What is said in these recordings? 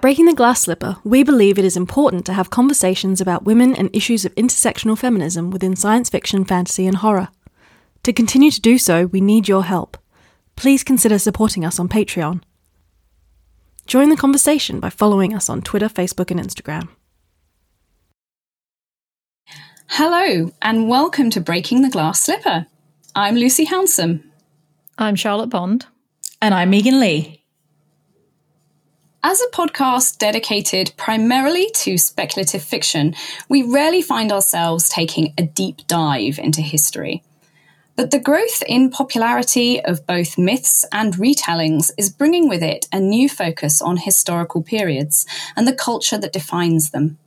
At Breaking the Glass Slipper, we believe it is important to have conversations about women and issues of intersectional feminism within science fiction, fantasy, and horror. To continue to do so, we need your help. Please consider supporting us on Patreon. Join the conversation by following us on Twitter, Facebook, and Instagram. Hello, and welcome to Breaking the Glass Slipper. I'm Lucy Hounsome. I'm Charlotte Bond. And I'm Megan Leigh. As a podcast dedicated primarily to speculative fiction, we rarely find ourselves taking a deep dive into history. But the growth in popularity of both myths and retellings is bringing with it a new focus on historical periods and the culture that defines them.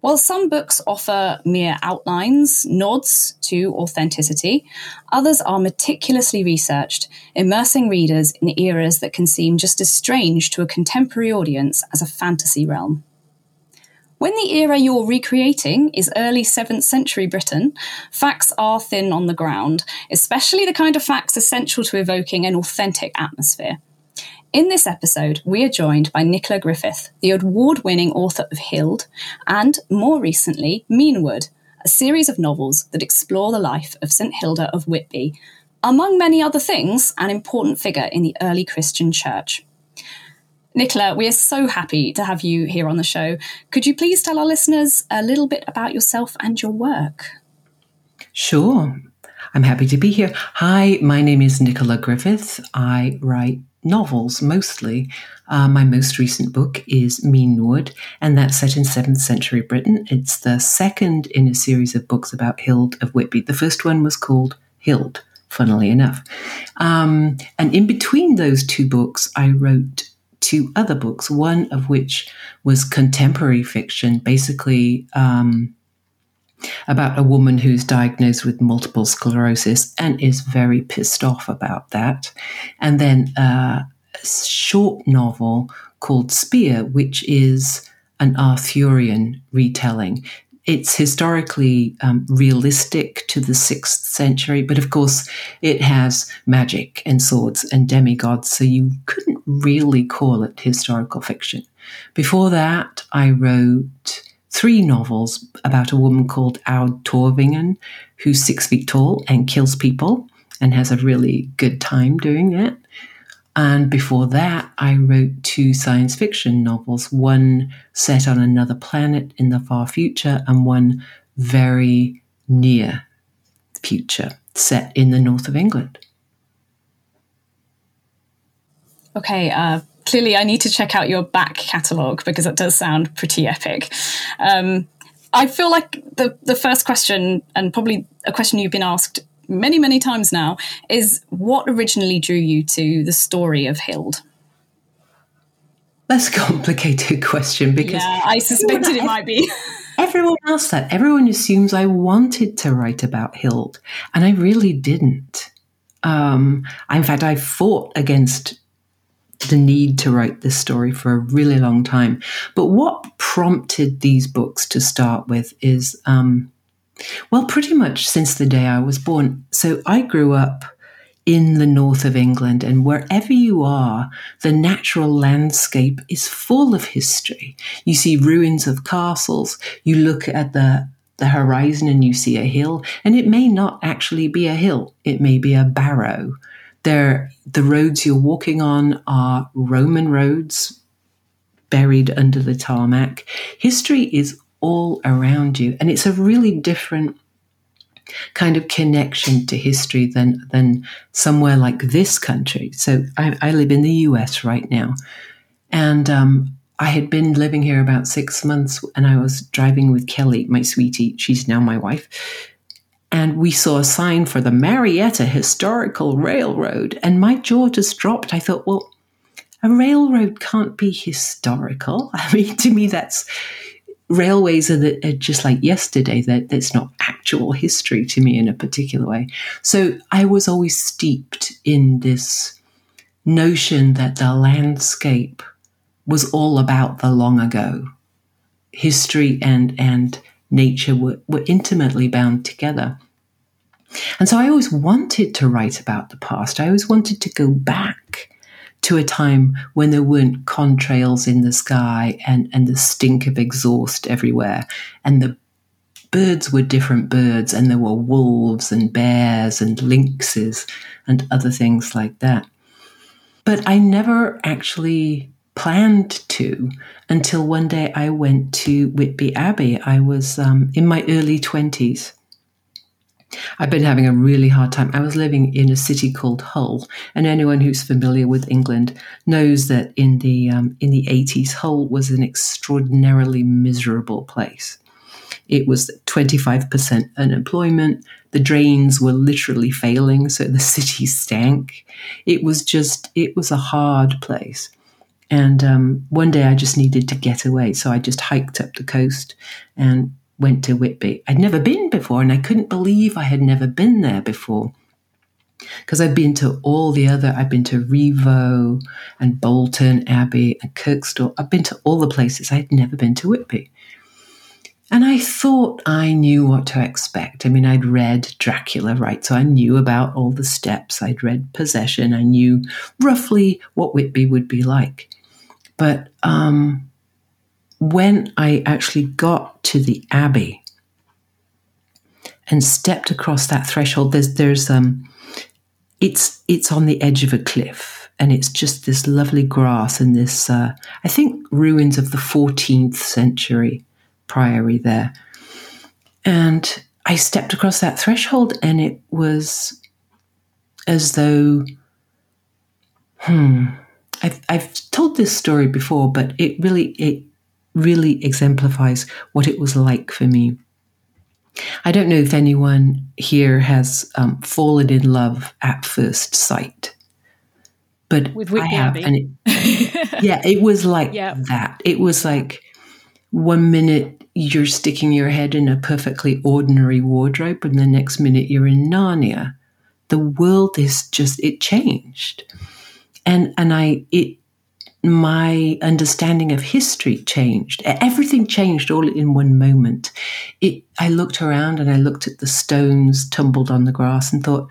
While some books offer mere outlines, nods to authenticity, others are meticulously researched, immersing readers in eras that can seem just as strange to a contemporary audience as a fantasy realm. When the era you're recreating is early 7th century Britain, facts are thin on the ground, especially the kind of facts essential to evoking an authentic atmosphere. In this episode, we are joined by Nicola Griffith, the award winning author of Hild, and more recently, Menewood, a series of novels that explore the life of St. Hilda of Whitby, among many other things, an important figure in the early Christian church. Nicola, we are so happy to have you here on the show. Could you please tell our listeners a little bit about yourself and your work? Sure. I'm happy to be here. Hi, my name is Nicola Griffith. I write novels mostly. Uh, my most recent book is Menewood, and that's set in 7th century Britain. It's the second in a series of books about Hild of Whitby. The first one was called Hild, funnily enough. Um, and in between those two books, I wrote two other books, one of which was contemporary fiction, basically. Um, about a woman who's diagnosed with multiple sclerosis and is very pissed off about that. And then a short novel called Spear, which is an Arthurian retelling. It's historically um, realistic to the sixth century, but of course, it has magic and swords and demigods, so you couldn't really call it historical fiction. Before that, I wrote three novels about a woman called Aud Torvingen, who's six feet tall and kills people and has a really good time doing it. And before that, I wrote two science fiction novels, one set on another planet in the far future, and one very near future, set in the north of England. Okay, uh, clearly I need to check out your back catalogue because it does sound pretty epic. Um, I feel like the the first question, and probably a question you've been asked many many times now, is what originally drew you to the story of Hild. That's a complicated question because yeah, I suspected it might be. everyone else that everyone assumes I wanted to write about Hild, and I really didn't. Um, in fact, I fought against the need to write this story for a really long time. But what prompted these books to start with is, um, well, pretty much since the day I was born. So I grew up in the north of England, and wherever you are, the natural landscape is full of history. You see ruins of castles, you look at the the horizon and you see a hill, and it may not actually be a hill, it may be a barrow the roads you're walking on are Roman roads buried under the tarmac. History is all around you, and it's a really different kind of connection to history than than somewhere like this country. So I, I live in the U.S. right now, and um, I had been living here about six months, and I was driving with Kelly, my sweetie. She's now my wife, and we saw a sign for the Marietta Historical Railroad, and my jaw just dropped. I thought, well, a railroad can't be historical. I mean, to me, that's railways are, the, are just like yesterday. That that's not actual history to me in a particular way. So I was always steeped in this notion that the landscape was all about the long ago, history and and nature were, were intimately bound together. And so I always wanted to write about the past. I always wanted to go back to a time when there weren't contrails in the sky and, and the stink of exhaust everywhere. And the birds were different birds, and there were wolves and bears and lynxes and other things like that. But I never actually planned to until one day I went to Whitby Abbey. I was um, in my early 20s. I've been having a really hard time. I was living in a city called Hull, and anyone who's familiar with England knows that in the um, in the 80s, Hull was an extraordinarily miserable place. It was 25% unemployment. The drains were literally failing, so the city stank. It was just, it was a hard place. And um, one day I just needed to get away. So I just hiked up the coast and went to Whitby. I'd never been before, and I couldn't believe I had never been there before. Because I'd been to all the other, I've been to Rievaulx and Bolton Abbey and Kirkstall. I've been to all the places. I'd never been to Whitby. And I thought I knew what to expect. I mean, I'd read Dracula, right? So I knew about all the steps. I'd read Possession. I knew roughly what Whitby would be like. But um, when I actually got to the Abbey and stepped across that threshold, there's, there's, um, it's, it's on the edge of a cliff and it's just this lovely grass and this, uh, I think, ruins of the 14th century priory there. And I stepped across that threshold, and it was as though, hmm, I've, I've told this story before, but it really, it really exemplifies what it was like for me. I don't know if anyone here has um, fallen in love at first sight, but With Whitby I have, Abbey. and it, yeah, it was like Yep. that. It was like one minute you're sticking your head in a perfectly ordinary wardrobe, and the next minute you're in Narnia. The world is just it changed, and and I it my understanding of history changed. Everything changed all in one moment. It I looked around and I looked at the stones tumbled on the grass and thought.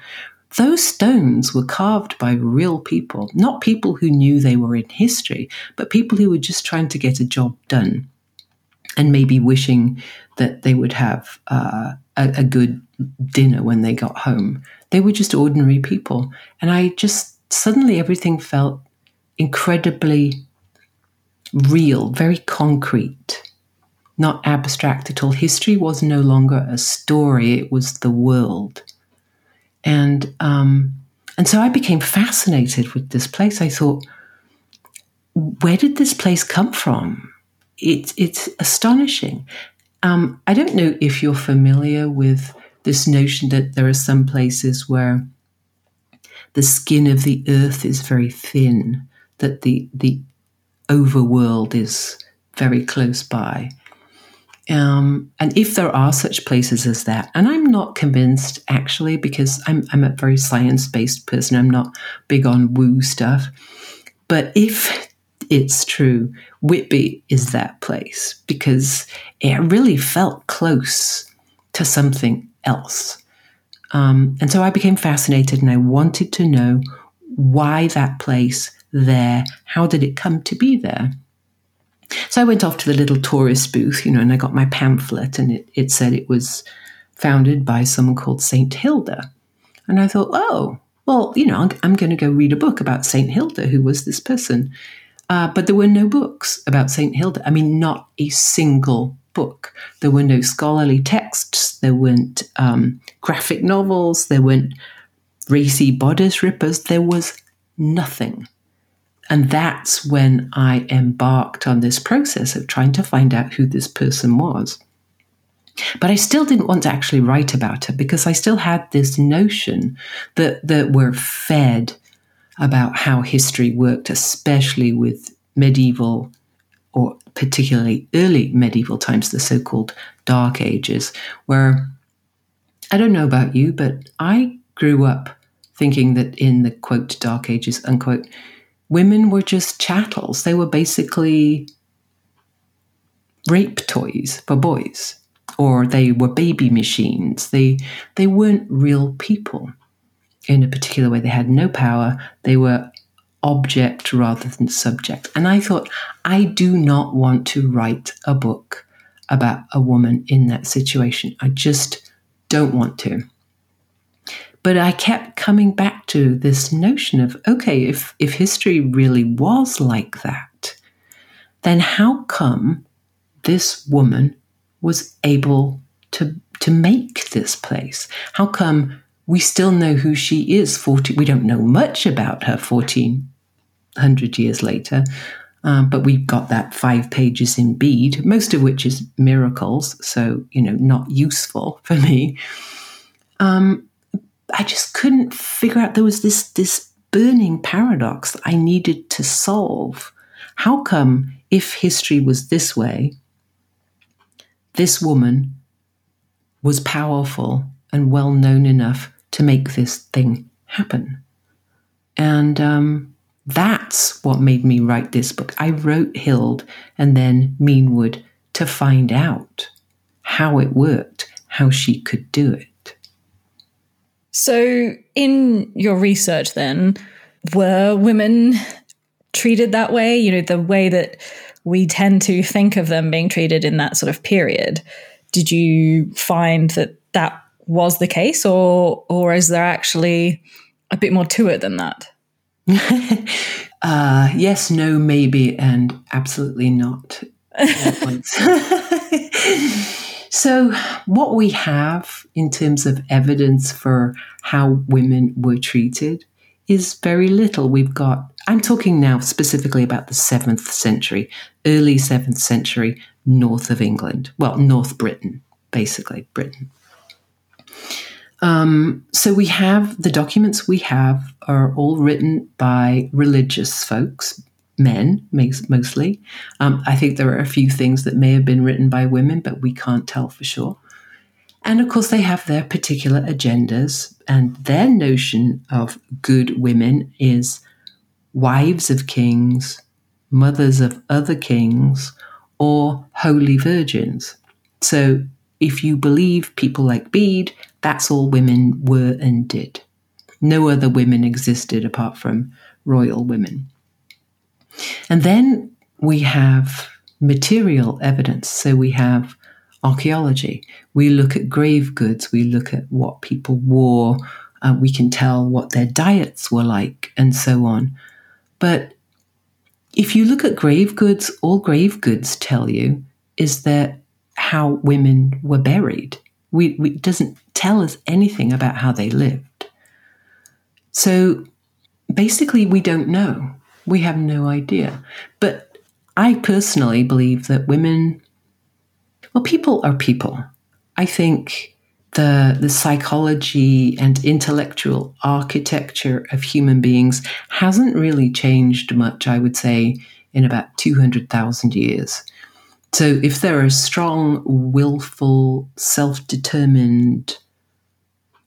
Those stones were carved by real people, not people who knew they were in history, but people who were just trying to get a job done and maybe wishing that they would have uh, a, a good dinner when they got home. They were just ordinary people. And I just suddenly everything felt incredibly real, very concrete, not abstract at all. History was no longer a story, it was the world. And, um, and so I became fascinated with this place. I thought, where did this place come from? It, it's astonishing. Um, I don't know if you're familiar with this notion that there are some places where the skin of the earth is very thin, that the, the overworld is very close by. Um, and if there are such places as that, and I'm not convinced actually, because I'm, I'm a very science based person, I'm not big on woo stuff. But if it's true, Whitby is that place because it really felt close to something else. Um, and so I became fascinated and I wanted to know why that place there, how did it come to be there? So I went off to the little tourist booth, you know, and I got my pamphlet and it, it said it was founded by someone called St. Hilda. And I thought, oh, well, you know, I'm, going to go read a book about St. Hilda, who was this person. Uh, but there were no books about St. Hilda. I mean, not a single book. There were no scholarly texts. There weren't um, graphic novels. There weren't racy bodice rippers. There was nothing. And that's when I embarked on this process of trying to find out who this person was. But I still didn't want to actually write about her because I still had this notion that, that we're fed about how history worked, especially with medieval or particularly early medieval times, the so called Dark Ages, where I don't know about you, but I grew up thinking that in the quote Dark Ages, unquote, women were just chattels. They were basically rape toys for boys, or they were baby machines. They, they weren't real people in a particular way. They had no power. They were object rather than subject. And I thought, I do not want to write a book about a woman in that situation. I just don't want to. But I kept coming back to this notion of okay, if, if history really was like that, then how come this woman was able to, to make this place? How come we still know who she is 40 we don't know much about her 1400 years later um, but we've got that five pages in Bede, most of which is miracles, so you know, not useful for me. Um, I just couldn't figure out. There was this this burning paradox that I needed to solve. How come, if history was this way, this woman was powerful and well known enough to make this thing happen? And um, that's what made me write this book. I wrote Hild and then Menewood to find out how it worked, how she could do it. So, in your research, then, were women treated that way? You know, the way that we tend to think of them being treated in that sort of period. Did you find that that was the case, or or is there actually a bit more to it than that? uh, yes, no, maybe, and absolutely not. so, what we have in terms of evidence for how women were treated is very little. We've got, I'm talking now specifically about the 7th century, early 7th century, north of England. Well, North Britain, basically, Britain. Um, so we have the documents we have are all written by religious folks, men mostly. Um, I think there are a few things that may have been written by women, but we can't tell for sure. And of course, they have their particular agendas, and their notion of good women is wives of kings, mothers of other kings, or holy virgins. So if you believe people like Bede, that's all women were and did. No other women existed apart from royal women. And then we have material evidence. So we have archaeology. We look at grave goods. We look at what people wore. Uh, we can tell what their diets were like and so on. But if you look at grave goods, all grave goods tell you is that how women were buried. We, we, doesn't tell us anything about how they lived. So basically, we don't know. We have no idea. But I personally believe that women, well, people are people. I think the, the psychology and intellectual architecture of human beings hasn't really changed much, I would say, in about 200,000 years. So if there are strong, willful, self determined,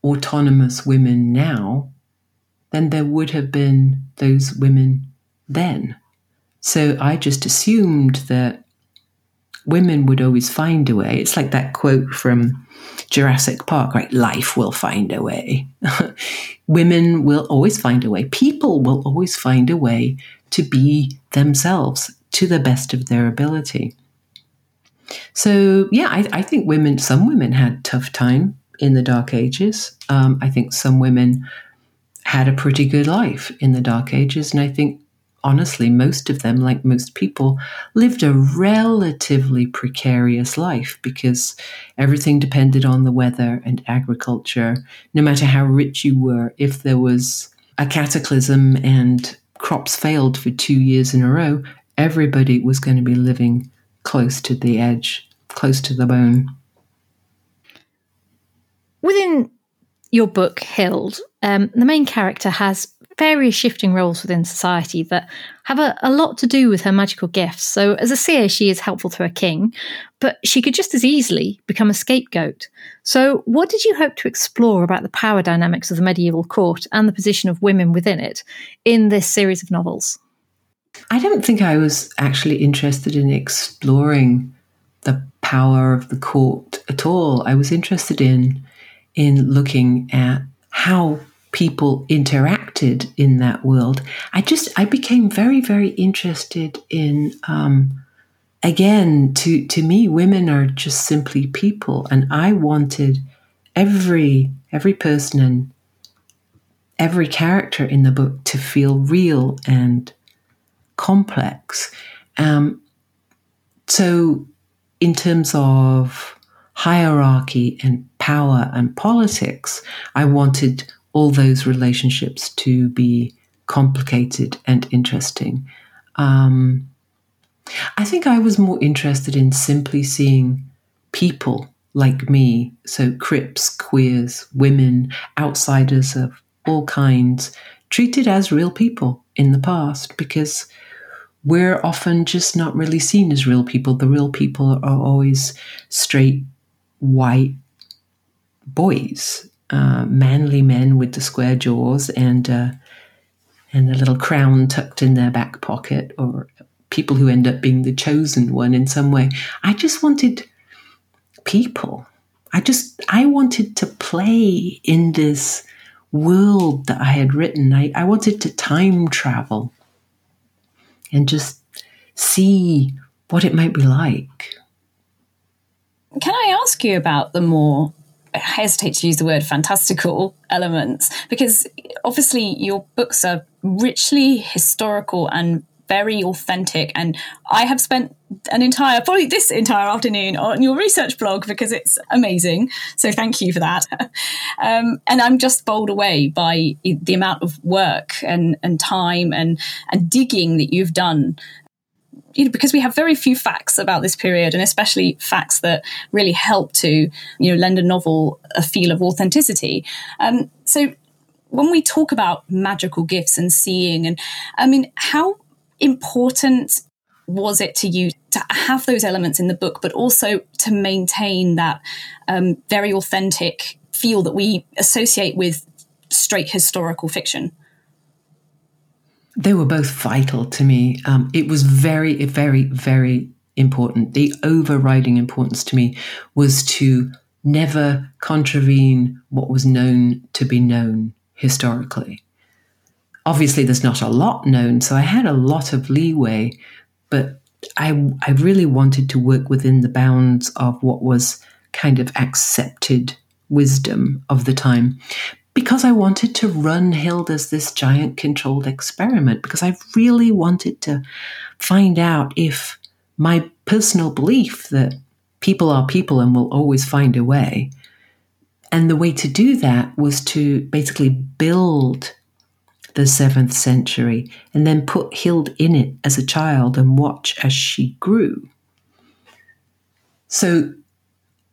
autonomous women now, then there would have been those women then. So I just assumed that women would always find a way. It's like that quote from Jurassic Park, right? Life will find a way. women will always find a way. People will always find a way to be themselves to the best of their ability. So yeah, I, I, think women, some women had tough time in the Dark Ages. Um, I think some women had a pretty good life in the Dark Ages, and I think honestly, most of them, like most people, lived a relatively precarious life because everything depended on the weather and agriculture. No matter how rich you were, if there was a cataclysm and crops failed for two years in a row, everybody was going to be living close to the edge, close to the bone. Within your book, Hild, um, the main character has various shifting roles within society that have a, a, lot to do with her magical gifts. So, as a seer, she is helpful to her king, but she could just as easily become a scapegoat. So, what did you hope to explore about the power dynamics of the medieval court and the position of women within it in this series of novels? I don't think I was actually interested in exploring the power of the court at all. I was interested in in looking at how people interacted in that world, I just I became very very interested in. Um, again, to to me, women are just simply people, and I wanted every every person and every character in the book to feel real and complex. Um, so, in terms of hierarchy and power and politics, I wanted all those relationships to be complicated and interesting. Um, I think I was more interested in simply seeing people like me, so Crips, queers, women, outsiders of all kinds, treated as real people in the past because we're often just not really seen as real people. The real people are always straight, white boys, uh, manly men with the square jaws and uh, and a little crown tucked in their back pocket, or people who end up being the chosen one in some way. I just wanted people. I just I wanted to play in this world that I had written. I, I wanted to time travel and just see what it might be like. Can I ask you about the more I hesitate to use the word fantastical elements because obviously your books are richly historical and very authentic. And I have spent an entire, probably this entire afternoon on your research blog because it's amazing. So thank you for that. um, and I'm just bowled away by the amount of work and, and time and, and digging that you've done you know, because we have very few facts about this period, and especially facts that really help to, you know, lend a novel a feel of authenticity. Um, so, when we talk about magical gifts and seeing, and I mean, how important was it to you to have those elements in the book, but also to maintain that um, very authentic feel that we associate with straight historical fiction? They were both vital to me. Um, it was very, very, very important. The overriding importance to me was to never contravene what was known to be known historically obviously there's not a lot known, so I had a lot of leeway, but I, I really wanted to work within the bounds of what was kind of accepted wisdom of the time because I wanted to run Hild as this giant controlled experiment, because I really wanted to find out if my personal belief that people are people and will always find a way. And the way to do that was to basically build the seventh century, and then put Hild in it as a child and watch as she grew. So,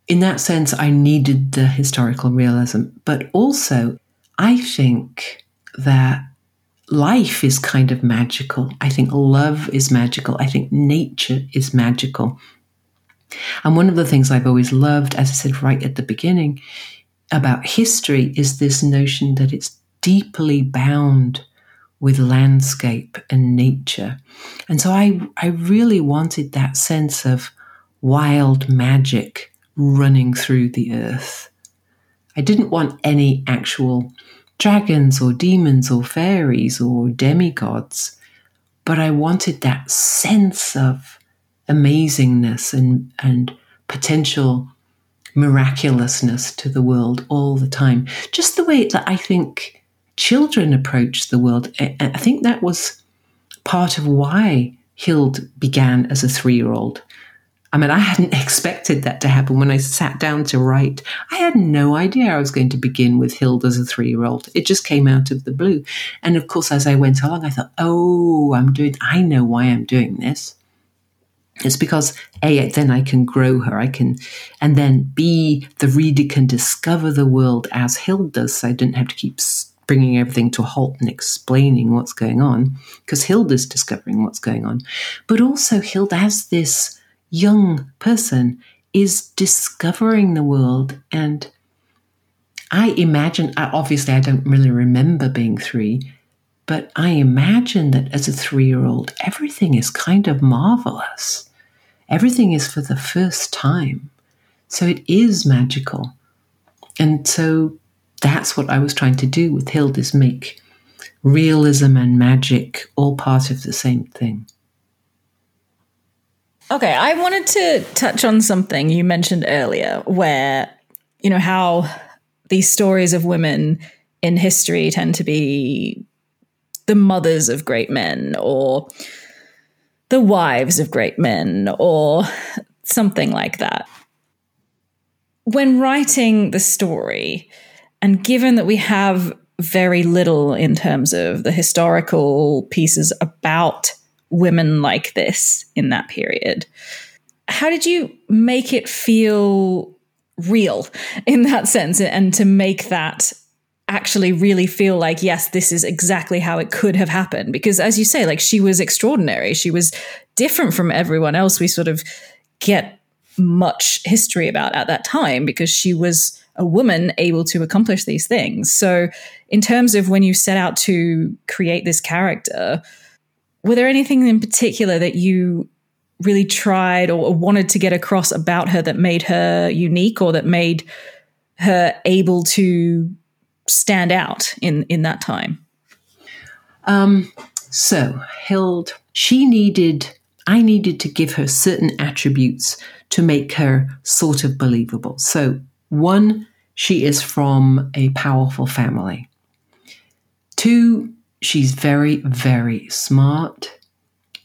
in that sense, I needed the historical realism, but also I think that life is kind of magical. I think love is magical. I think nature is magical. And one of the things I've always loved, as I said right at the beginning, about history is this notion that it's deeply bound with landscape and nature. And so I, I really wanted that sense of wild magic running through the earth. I didn't want any actual dragons or demons or fairies or demigods, but I wanted that sense of amazingness and, and potential miraculousness to the world all the time. Just the way that I think children approach the world. I think that was part of why Hild began as a three year old. I mean, I hadn't expected that to happen when I sat down to write. I had no idea I was going to begin with Hild as a three year old. It just came out of the blue. And of course, as I went along, I thought, oh, I'm doing, I know why I'm doing this. It's because A, then I can grow her, I can, and then B, the reader can discover the world as Hild does, so I didn't have to keep bringing everything to a halt and explaining what's going on, because Hilda's discovering what's going on. But also, Hilda, as this young person, is discovering the world. And I imagine, obviously, I don't really remember being three, but I imagine that as a three year old, everything is kind of marvelous. Everything is for the first time. So it is magical. And so that's what I was trying to do with Hilda's make realism and magic all part of the same thing. Okay, I wanted to touch on something you mentioned earlier where, you know, how these stories of women in history tend to be the mothers of great men or the wives of great men or something like that. When writing the story, and given that we have very little in terms of the historical pieces about women like this in that period. How did you make it feel real in that sense and to make that actually really feel like yes this is exactly how it could have happened because as you say like she was extraordinary she was different from everyone else we sort of get much history about at that time because she was a woman able to accomplish these things so in terms of when you set out to create this character were there anything in particular that you really tried or wanted to get across about her that made her unique or that made her able to stand out in in that time? Um, so Hild, she needed. I needed to give her certain attributes to make her sort of believable. So, one, she is from a powerful family. Two, she's very, very smart.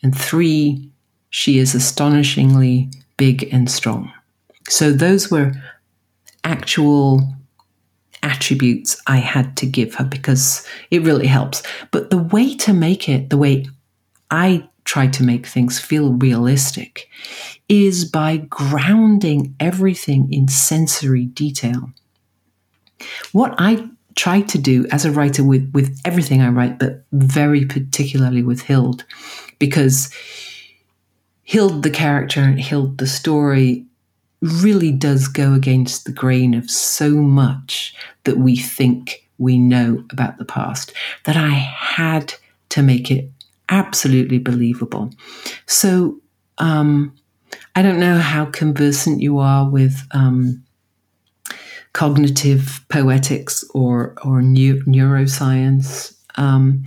And three, she is astonishingly big and strong. So those were actual attributes I had to give her because it really helps. But the way to make it, the way I try to make things feel realistic, is by grounding everything in sensory detail. What I try to do as a writer with, with everything I write, but very particularly with Hild, because Hild, the character, and Hild, the story, really does go against the grain of so much that we think we know about the past that I had to make it absolutely believable. So, um, I don't know how conversant you are with um, cognitive poetics or or neuroscience. Um,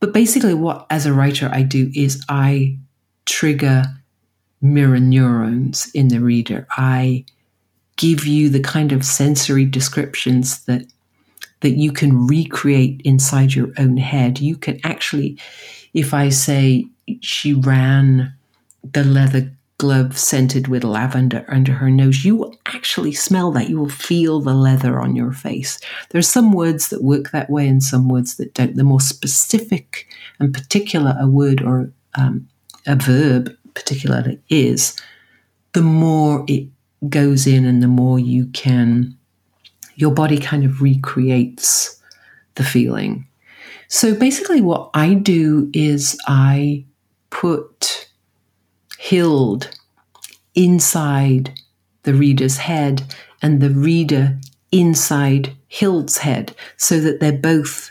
but basically, what as a writer I do is I trigger mirror neurons in the reader. I give you the kind of sensory descriptions that that you can recreate inside your own head. You can actually, if I say she ran the leather glove scented with lavender under her nose, you will actually smell that. You will feel the leather on your face. There are some words that work that way and some words that don't. The more specific and particular a word or um, a verb particularly is, the more it goes in and the more you can, your body kind of recreates the feeling. So basically, what I do is I put Hild inside the reader's head and the reader inside Hild's head so that they're both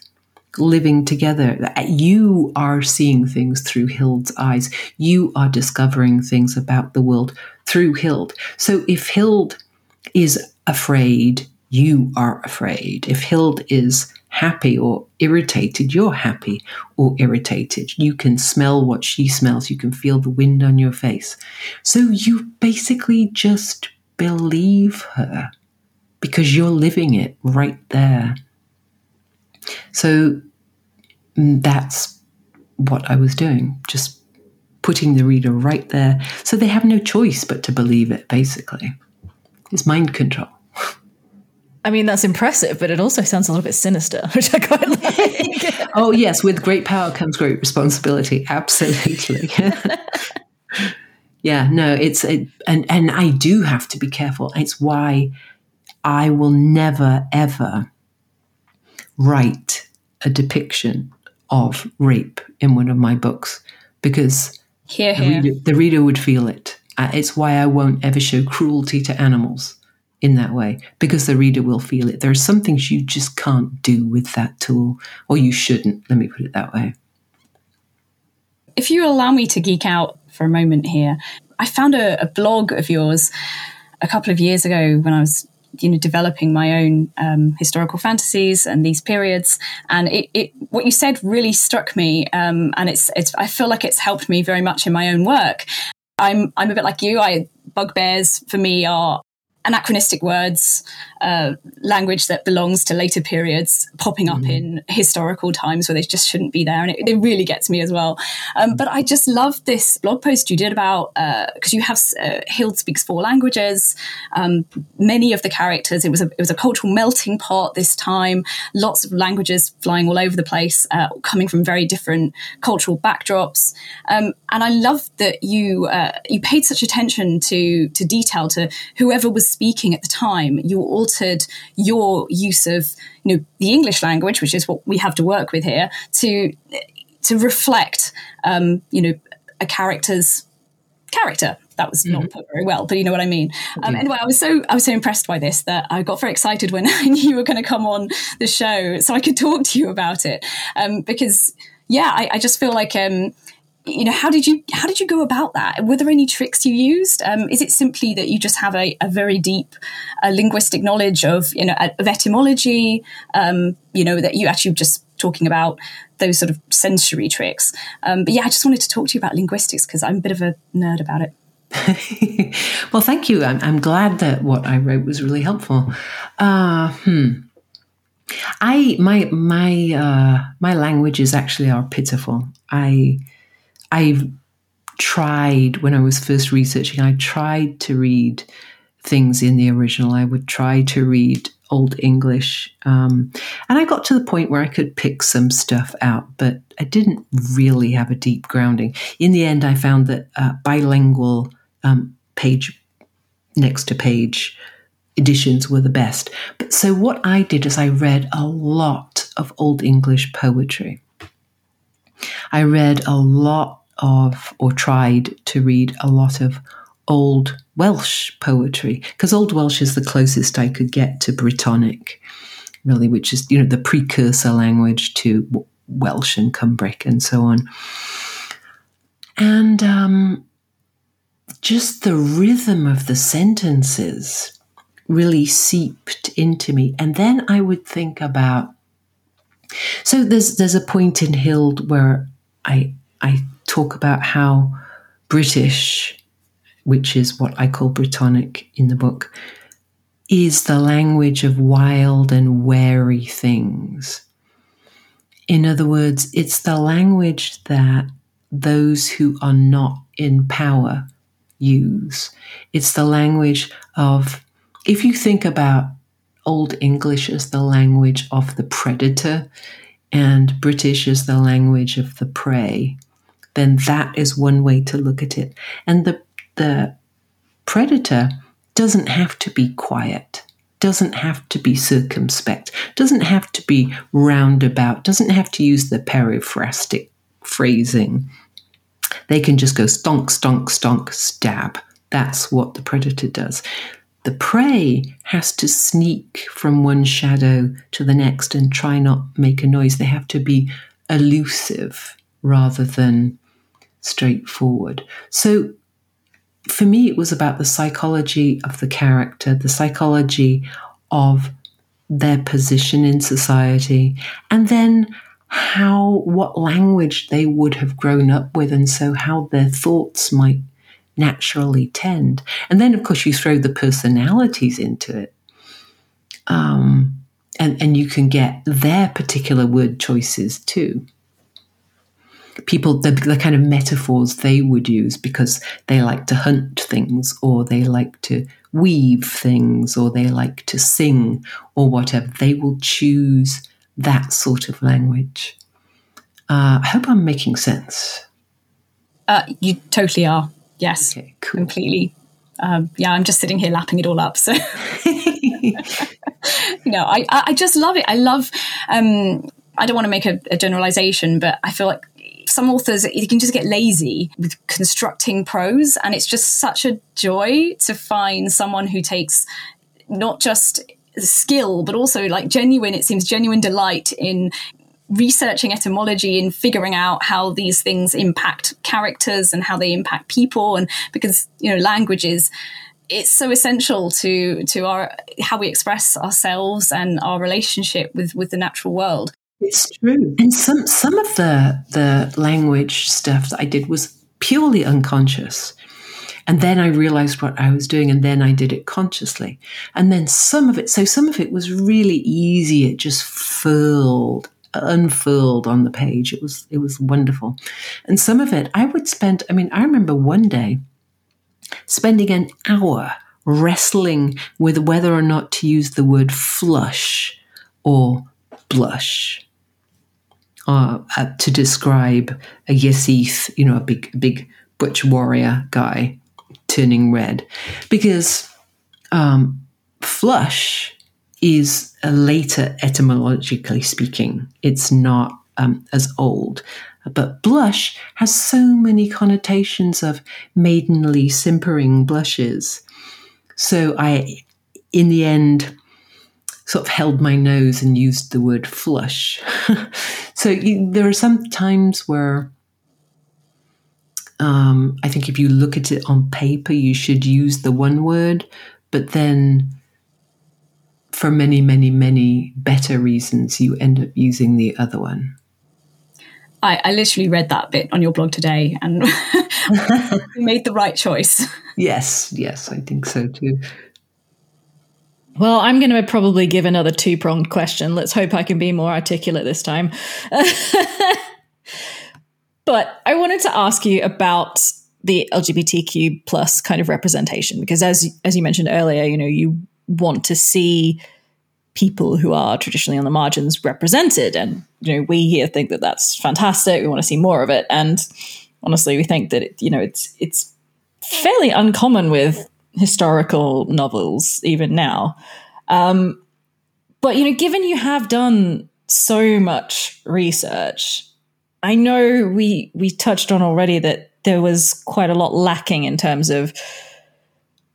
living together. You are seeing things through Hild's eyes. You are discovering things about the world through Hild. So if Hild is afraid, you are afraid. If Hild is happy or irritated, you're happy or irritated. You can smell what she smells, you can feel the wind on your face. So you basically just believe her because you're living it right there. So mm, that's what I was doing, just putting the reader right there. So they have no choice but to believe it, basically. It's mind control. I mean, that's impressive, but it also sounds a little bit sinister, which I quite like. oh, yes, with great power comes great responsibility. Absolutely. yeah, no, it's, it, and, and I do have to be careful. It's why I will never, ever write a depiction of rape in one of my books because here, the, reader, the reader would feel it. Uh, it's why I won't ever show cruelty to animals in that way because the reader will feel it. There are some things you just can't do with that tool, or you shouldn't. Let me put it that way. If you allow me to geek out for a moment here, I found a, a blog of yours a couple of years ago when I was you know developing my own um, historical fantasies and these periods and it, it what you said really struck me um, and it's it's I feel like it's helped me very much in my own work I'm I'm a bit like you I bugbears for me are anachronistic words, uh, language that belongs to later periods popping up mm. in historical times where they just shouldn't be there. And it, it really gets me as well. Um, but I just love this blog post you did about, because uh, you have uh, Hild speaks four languages. Um, many of the characters, it was, a, it was a cultural melting pot this time, lots of languages flying all over the place, uh, coming from very different cultural backdrops. Um, and I love that you, uh, you paid such attention to, to detail, to whoever was speaking at the time, you altered your use of you know the English language, which is what we have to work with here, to to reflect um, you know a character's character. That was not mm-hmm. put very well, but you know what I mean. Um, anyway, I was so I was so impressed by this that I got very excited when I knew you were going to come on the show, so I could talk to you about it. Um, because yeah, I, I, just feel like um, you know how did you how did you go about that? Were there any tricks you used? Um, is it simply that you just have a, a very deep uh, linguistic knowledge of you know of etymology um, you know that you actually just talking about those sort of sensory tricks? Um, but yeah i just wanted to talk to you about linguistics because i'm a bit of a nerd about it. Well thank you. I'm, I'm, glad that what i wrote was really helpful. Uh, hmm. I my my uh, my languages actually are pitiful. I I've tried when I was first researching, I tried to read things in the original. I would try to read Old English. Um, and I got to the point where I could pick some stuff out, but I didn't really have a deep grounding. In the end, I found that uh, bilingual um, page next to page editions were the best. But so what I did is I read a lot of Old English poetry. I read a lot of, or tried to read a lot of old Welsh poetry, because Old Welsh is the closest I could get to Brittonic, really, which is, you know, the precursor language to Welsh and Cumbric and so on. And um, just the rhythm of the sentences really seeped into me. And then I would think about so there's there's a point in Hild where I I talk about how British, which is what I call Brittonic in the book, is the language of wild and wary things. In other words, it's the language that those who are not in power use. It's the language of, if you think about Old English is the language of the predator, and British is the language of the prey, then that is one way to look at it. And the, the predator doesn't have to be quiet, doesn't have to be circumspect, doesn't have to be roundabout, doesn't have to use the periphrastic phrasing. They can just go stonk, stonk, stonk, stab. That's what the predator does. The prey has to sneak from one shadow to the next and try not make a noise. They have to be elusive rather than straightforward. So for me, it was about the psychology of the character, the psychology of their position in society, and then how, what language they would have grown up with, and so how their thoughts might naturally tend. And then, of course, you throw the personalities into it. Um, and, and you can get their particular word choices too. People, the, the kind of metaphors they would use because they like to hunt things or they like to weave things or they like to sing or whatever. They will choose that sort of language. Uh, I hope I'm making sense. Uh, you totally are. Yes, okay, cool. completely. Um, yeah, I'm just sitting here lapping it all up. So, you know, I, I just love it. I love, um, I don't want to make a, a generalization, but I feel like some authors you can just get lazy with constructing prose and it's just such a joy to find someone who takes not just skill but also like genuine it seems genuine delight in researching etymology and figuring out how these things impact characters and how they impact people and because you know languages it's so essential to to our how we express ourselves and our relationship with with the natural world. It's true. And some some of the the language stuff that I did was purely unconscious. And then I realized what I was doing, and then I did it consciously. And then some of it, so some of it was really easy. It just furled, unfurled on the page. It was it was wonderful. And some of it, I would spend. I mean, I remember one day spending an hour wrestling with whether or not to use the word flush or blush uh, uh, to describe a gesith, you know, a big, big butch warrior guy turning red, because um, flush is a later etymologically speaking. It's not um, as old. But blush has so many connotations of maidenly, simpering blushes. So I, in the end, sort of held my nose and used the word flush. so you, there are some times where um, I think if you look at it on paper, you should use the one word, but then for many, many, many better reasons, you end up using the other one. I, I literally read that bit on your blog today and made the right choice. Yes, yes, I think so too. Well, I'm going to probably give another two pronged question. Let's hope I can be more articulate this time. but I wanted to ask you about the LGBTQ plus kind of representation because, as as you mentioned earlier, you know you want to see people who are traditionally on the margins represented, and you know we here think that that's fantastic. We want to see more of it, and honestly, we think that it, you know it's it's fairly uncommon with historical novels even now. Um, but you know, given you have done so much research, I know we we touched on already that there was quite a lot lacking in terms of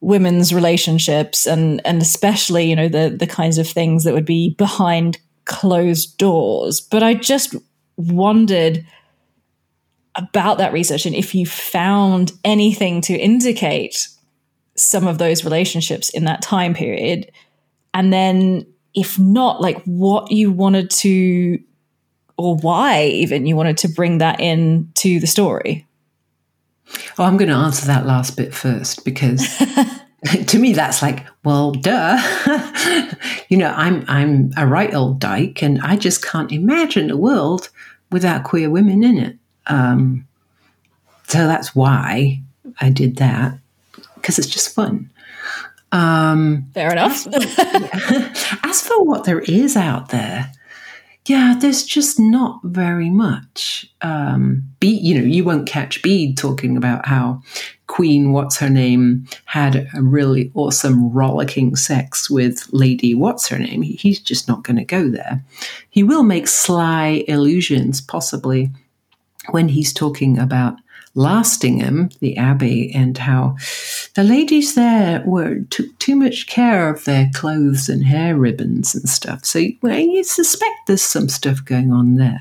women's relationships and and especially you know the the kinds of things that would be behind closed doors. But I just wondered about that research and if you found anything to indicate some of those relationships in that time period and then if not like what you wanted to or why even you wanted to bring that in to the story oh i'm going to answer that last bit first because to me that's like well duh you know i'm i'm a right old dyke and i just can't imagine a world without queer women in it um, so that's why i did that because it's just fun. Um, Fair enough. as, for, as for what there is out there, yeah, there's just not very much. Um, Bede, you know, you won't catch Bede talking about how Queen, what's her name, had a really awesome rollicking sex with Lady, what's her name. He, he's just not going to go there. He will make sly allusions, possibly, when he's talking about Lastingham, the abbey, and how the ladies there were took too much care of their clothes and hair ribbons and stuff. So well, you suspect there's some stuff going on there.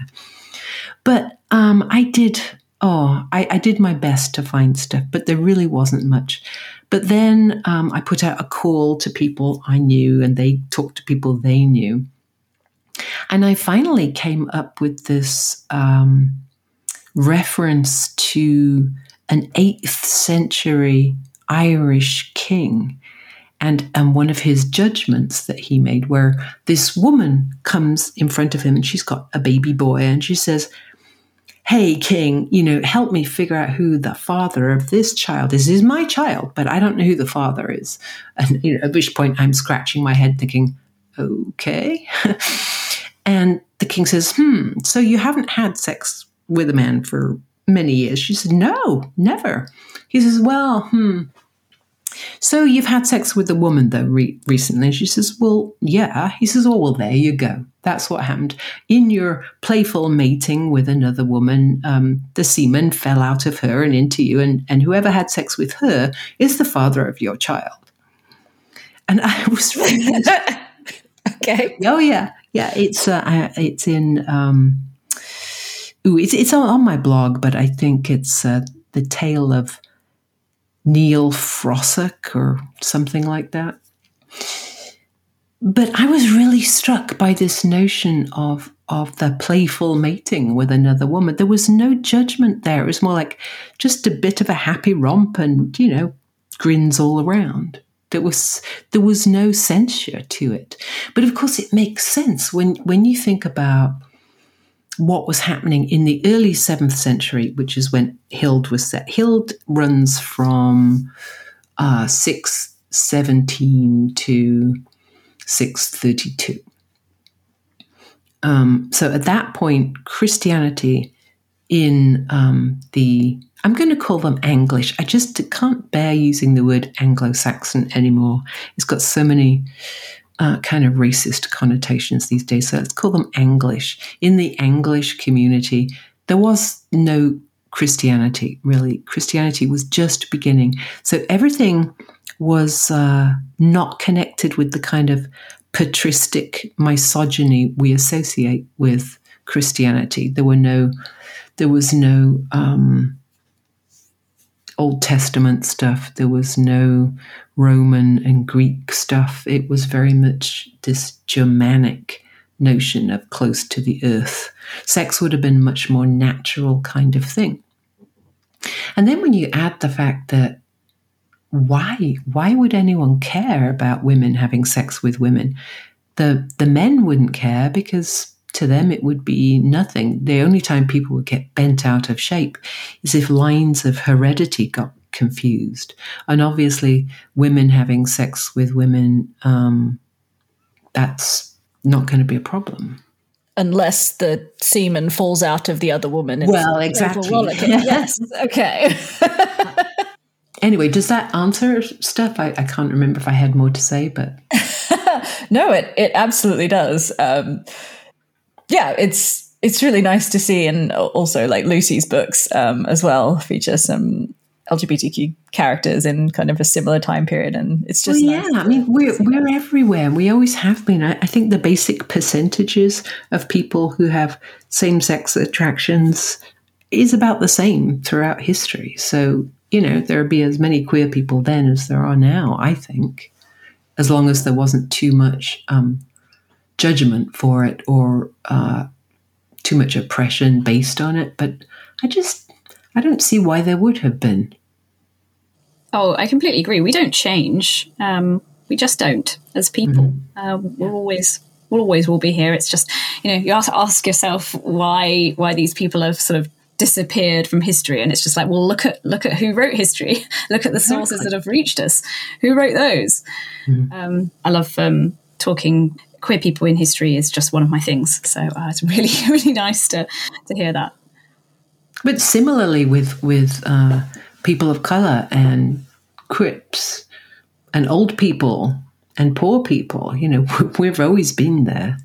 But um, I did. Oh, I, I, did my best to find stuff, but there really wasn't much. But then um, I put out a call to people I knew, and they talked to people they knew. And I finally came up with this um, reference to an 8th century Irish king and, and one of his judgments that he made, where this woman comes in front of him and she's got a baby boy and she says, Hey, king, you know, help me figure out who the father of this child is. This is my child, but I don't know who the father is. And you know, at which point I'm scratching my head thinking, Okay. and the king says, Hmm, so you haven't had sex with a man for many years? She said, No, never. He says, Well, hmm. So you've had sex with a woman though re- recently? She says, Well, yeah. He says, Oh, well, there you go. That's what happened. In your playful mating with another woman, um, the semen fell out of her and into you, and, and whoever had sex with her is the father of your child. And I was really. okay. Oh, yeah. Yeah. It's, uh, it's in. Um, Ooh, it's it's on my blog, but I think it's uh, the tale of Niall Frossach or something like that. But I was really struck by this notion of of the playful mating with another woman. There was no judgment there. It was more like just a bit of a happy romp and, you know, grins all around. There was there was no censure to it. But of course it makes sense when when you think about what was happening in the early 7th century, which is when Hild was set. Hild runs from uh, 617 to 632. Um, so at that point, Christianity in um, the I'm going to call them Anglish. I just can't bear using the word Anglo Saxon anymore. It's got so many uh, kind of racist connotations these days. So let's call them Anglish. In the Anglish community, there was no Christianity, really. Christianity was just beginning. So everything was uh, not connected with the kind of patristic misogyny we associate with Christianity. There were no, there was no um, Old Testament stuff. There was no Roman and Greek stuff. It was very much this Germanic notion of close to the earth. Sex would have been much more natural kind of thing. And then when you add the fact that why why would anyone care about women having sex with women? The the men wouldn't care because to them it would be nothing. The only time people would get bent out of shape is if lines of heredity got confused. And obviously, women having sex with women, um, that's not going to be a problem. Unless the semen falls out of the other woman. Well, exactly. yes. Okay. anyway, does that answer stuff? I, I, can't remember if I had more to say, but no, it it absolutely does. Um, yeah, it's it's really nice to see, and also like Lucy's books um, as well feature some LGBTQ characters in kind of a similar time period, and it's just well, yeah. I mean, we're we're everywhere. We always have been. I, I think the basic percentages of people who have same sex attractions is about the same throughout history. So you know, there would be as many queer people then as there are now. I think, as long as there wasn't too much um, judgment for it or uh, too much oppression based on it. But I just, I don't see why there would have been. Oh, I completely agree. We don't change. Um, we just don't as people. Mm-hmm. Uh, we're always we'll always will be here. It's just you know you have to ask yourself why why these people have sort of disappeared from history, and it's just like well look at look at who wrote history. look at the sources that have reached us. Who wrote those? Mm-hmm. Um, I love um, talking queer people in history is just one of my things. So uh, it's really, really nice to, to hear that. But similarly with with uh, people of color and Crips and old people and poor people, you know, we've always been there.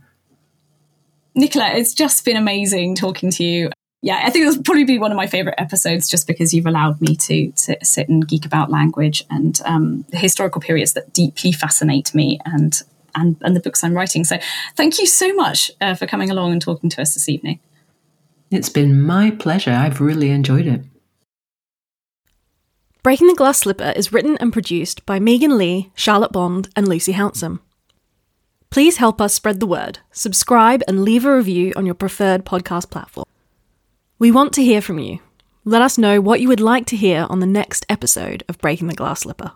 Nicola, it's just been amazing talking to you. Yeah, I think it'll probably be one of my favorite episodes just because you've allowed me to, to sit and geek about language and um, the historical periods that deeply fascinate me and and, and the books I'm writing. So thank you so much uh, for coming along and talking to us this evening. It's been my pleasure. I've really enjoyed it. Breaking the Glass Slipper is written and produced by Megan Leigh, Charlotte Bond, and Lucy Hounsom. Please help us spread the word, subscribe, and leave a review on your preferred podcast platform. We want to hear from you. Let us know what you would like to hear on the next episode of Breaking the Glass Slipper.